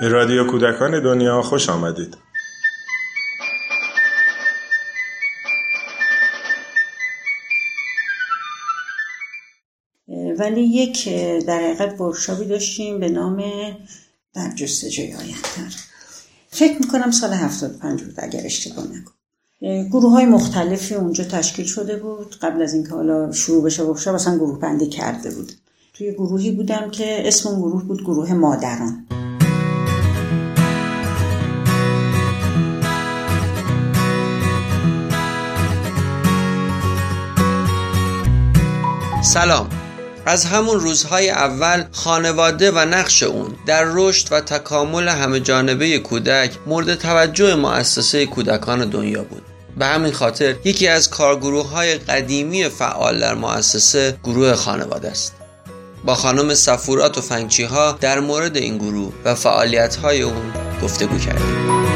به رادیو کودکان دنیا خوش آمدید. ولی یک در حقیقت ورکشاپی داشتیم به نام در جستجوی آینده فکر می‌کنم سال 75 بود اگر اشتباه نکنم. گروه های مختلفی اونجا تشکیل شده بود. قبل از اینکه حالا شروع بشه ورکشاپ اصلا گروه بندی کرده بود. توی گروهی بودم که اسم اون گروه بود گروه مادران. سلام. از همون روزهای اول خانواده و نقش اون در رشد و تکامل همه جانبه کودک مورد توجه مؤسسه کودکان دنیا بود. به همین خاطر یکی از کارگروه های قدیمی فعال در مؤسسه گروه خانواده است. با خانم سفورات و فنگچی ها در مورد این گروه و فعالیت های اون گفتگو کردیم.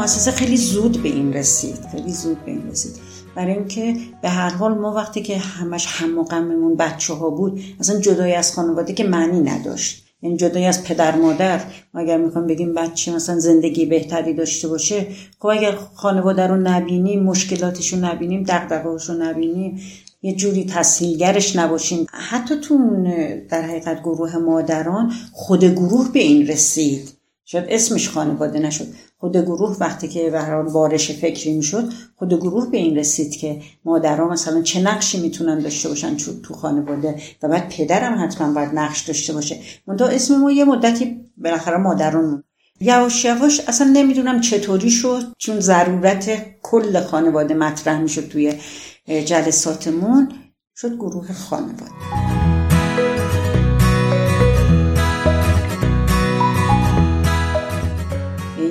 مؤسسه خیلی زود به این رسید خیلی زود به این رسید. برای اینکه به هر حال ما وقتی که همش هم و غممون بچه ها بود اصلا جدای از خانواده که معنی نداشت. یعنی جدای از پدر مادر. ما اگر می‌خوام بگیم بچه مثلا زندگی بهتری داشته باشه خب اگر خانواده رو نبینیم مشکلاتش رو نبینیم دقدقهاش رو نبینیم یه جوری تسهیلگرش نباشیم. حتی تو در حقیقت گروه مادران خود گروه به این رسید. شاید اسمش خانواده نشد. خود گروه وقتی که به هر بارش فکری می‌شد خود گروه به این رسید که مادرها مثلا چه نقشی می‌تونن داشته باشن تو خانواده و بعد پدرم حتما باید نقش داشته باشه. منتها اسم ما یه مدتی بالاخره مادران یواش یواش اصلا نمی‌دونم چطوری شد چون ضرورت کل خانواده مطرح می‌شد توی جلساتمون شد گروه خانواده.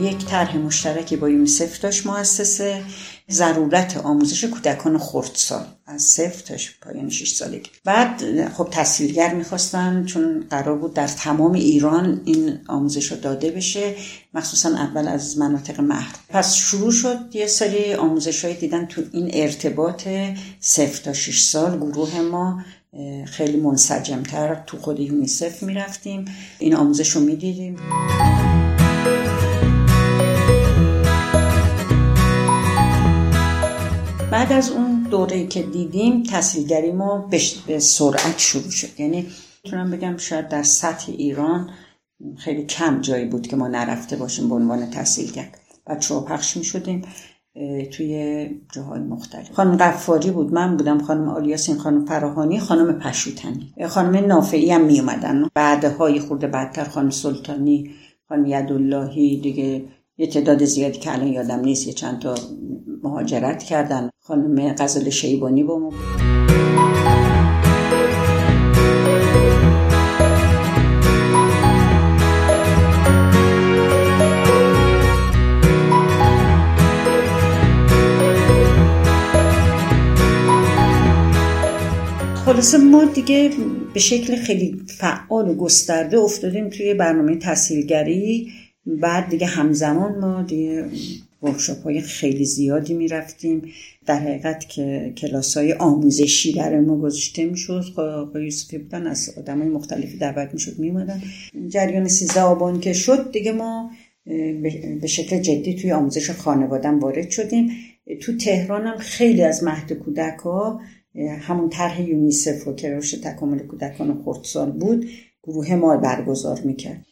یک طرح مشترکی با یونیسف داشت مؤسسه. ضرورت آموزش کودکان خردسال. از صفر تا پایان 6 سالگی. بعد خب تحصیلگر می‌خواستن چون قرار بود در تمام ایران این آموزش رو داده بشه مخصوصا اول از مناطق محروم پس شروع شد یه سری آموزش های دیدن تو این ارتباط صفر تا 6 سال. گروه ما خیلی منسجمتر تو خود یونیسف می‌رفتیم. این آموزش رو می‌دیدیم. بعد از اون دوره که دیدیم تحصیلگری ما به سرعت شروع شد. یعنی می‌تونم بگم شاید در سطح ایران خیلی کم جایی بود که ما نرفته باشیم به عنوان تحصیلگر بچه ها پخش می شدیم توی جاهای مختلف. خانم قفاری بود من بودم. خانم آلیاسین خانم فراهانی خانم پشوتنی. خانم نافعی هم می اومدن بعدهای خورده بعدتر خانم سلطانی خانم یداللهی دیگه یه تعداد زیادی که الان یادم نیست یه چند تا مهاجرت کردن. خانم غزل شیبانی با ما. خلاصه ما دیگه به شکل خیلی فعال و گسترده افتادیم توی برنامه تحصیلگری. بعد دیگه همزمان ما دیگه ورکشاپ های خیلی زیادی می‌رفتیم. در حقیقت که کلاس های آموزشی در ما گذاشته می‌شد. آقای یوسفی بودن از آدم های مختلفی دعوت می‌شد میومدن جریان سیزده آبان که شد دیگه ما به شکل جدی توی آموزش خانوادم وارد شدیم. تو تهران هم خیلی از مهد کودک ها همون طرح یونیسف و که تکامل کودکان خردسال بود گروه ما برگزار می‌کرد.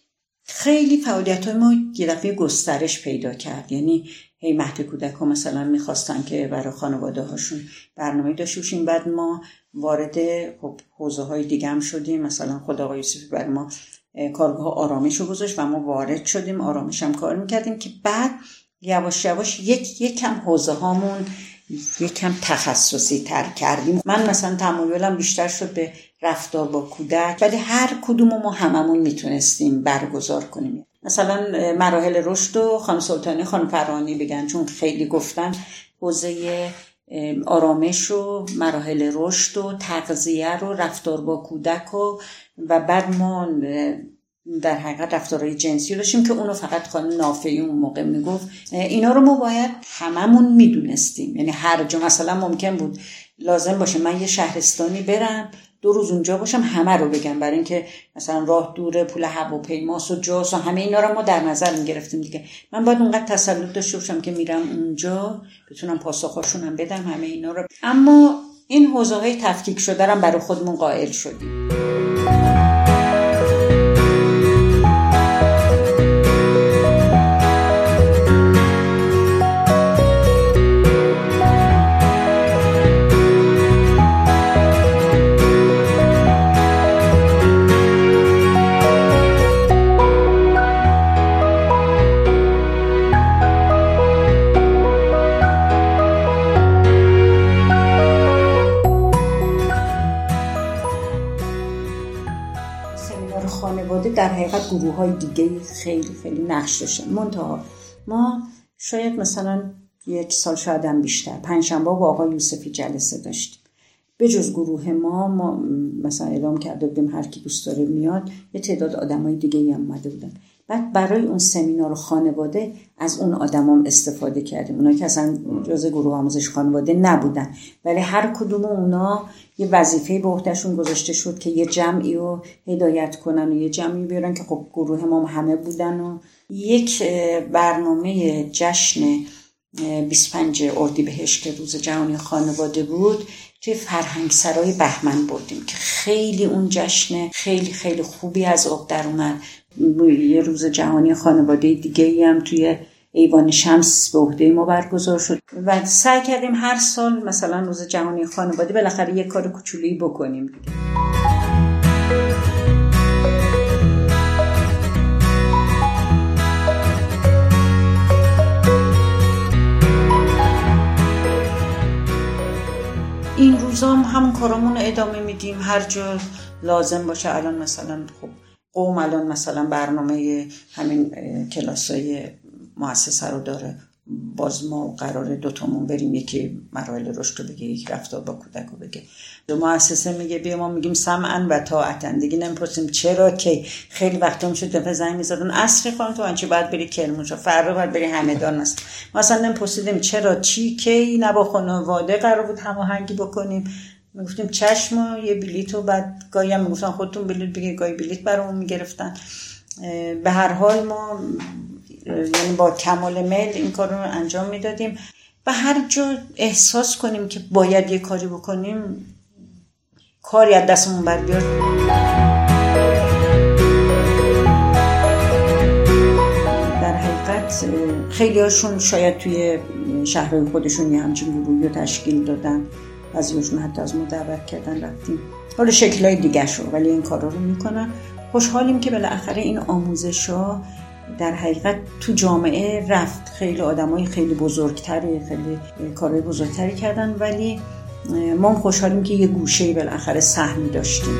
خیلی فعالیت های ما یه دفعه گسترش پیدا کرد. یعنی هی مهد کودک ها مثلا می‌خواستن که برای خانواده هاشون برنامه داشته باشیم. بعد ما وارد خب حوزه های دیگه هم شدیم. مثلا خدا آقای یوسفی برای ما کارگاه آرامش رو گذاشت و ما وارد شدیم. آرامش هم کار می‌کردیم که بعد یواش یواش یک یکم حوزه هامون یکم تخصصی تر کردیم. من مثلا تمایلم بیشتر شد به رفتار با کودک ولی هر کدوم ما هممون می‌تونستیم برگزار کنیم. مثلا مراحل رشد و خانم سلطانی خانم فرانی بگن چون خیلی گفتن حوزه آرامش و مراحل رشد و تغذیه رو رفتار با کودک و و بعد ما در حقیقت رفتارهای جنسی داشتیم که اونو فقط خانم نافعی اون موقع می‌گفت. اینا رو ما باید هممون می‌دونستیم. یعنی هر جا مثلا ممکن بود لازم باشه من یه شهرستانی برم دو روز اونجا باشم همه رو بگم. برای اینکه مثلا راه دوره پول هواپیماس و جاس و همه اینا رو ما در نظر می‌گرفتیم دیگه. من باید اونقدر تسلط داشته باشم که میرم اونجا بتونم پاسخاشونم بدم همه اینا رو. اما این حوزه های تفکیک شده برای خودمون قائل شدیم. در حقیقت گروه های دیگه خیلی خیلی نقش داشتن. منتها ما شاید مثلا یک سال شاید هم بیشتر پنجشنبه با آقای یوسفی جلسه داشتیم. به جز گروه ما ما مثلا اعلام کرده بودیم هر کی دوست داره میاد یه تعداد آدمای دیگه هم اومده بودن. بعد برای اون سمینار خانواده از اون آدمام استفاده کردیم. اونا که اصلا جز گروه آموزش خانواده نبودن. ولی هر کدوم اونا یه وظیفه به عهدهشون گذاشته شد که یه جمعی رو هدایت کنن و یه جمعی بیارن که خب گروه ما همه بودن و یک برنامه جشن 25 اردیبهشت که روز جهانی خانواده بود. توی فرهنگ سرای بهمن بردیم که خیلی اون جشن خیلی خیلی خوبی از عهد در اومد. یه روز جهانی خانواده دیگه ای هم توی ایوان شمس به عهده ما برگزار شد و سعی کردیم هر سال مثلا روز جهانی خانواده بالاخره یه کار کوچولویی بکنیم. دیگه همون کارامون ادامه میدیم. هر جا لازم باشه الان مثلا خب قوم الان مثلا برنامه همین کلاس های مؤسسه رو داره. باز ما قرار دوتامون بریم یکی مراحل رشد رو بگه یک رفتار با کودک رو بگه. دو مؤسسه میگه بیا ما میگیم سمعن و طاعتن دیگه نمی‌پرسیم. چرا که خیلی وقتا میشه دفعه زنگ می‌زدن. اصری خانم تو آنچه باید بری کرمانشاه فردا باید بری همدان مثلا ما اصلا نمیپرسیدیم چرا چی کی؟ نبا خانواده قرار بود هماهنگی بکنیم. می‌گفتیم چشم یه بلیت رو بعد گاهی هم می‌گفتن خودتون بلیت بگیر گاهی بلیت برامون می‌گرفتن. به هر حال ما یعنی با کمال میل این کار رو انجام می‌دادیم. و هر جا احساس کنیم که باید یه کاری بکنیم کاری از دستمون بر در حقیقت خیلی هاشون شاید توی شهرهای خودشون یه همچین گروهی رو تشکیل دادن. بعضیشون حتی از ما دعوت کردن رفتیم. حالا شکلهای دیگه شو ولی این کارا رو می‌کنن. خوشحالیم که بالاخره این آموزش ها در حقیقت تو جامعه رفت. خیلی آدمای خیلی بزرگتری خیلی کارهای بزرگتری کردن ولی ما خوشحالیم که یه گوشه بالاخره سهمی داشتیم.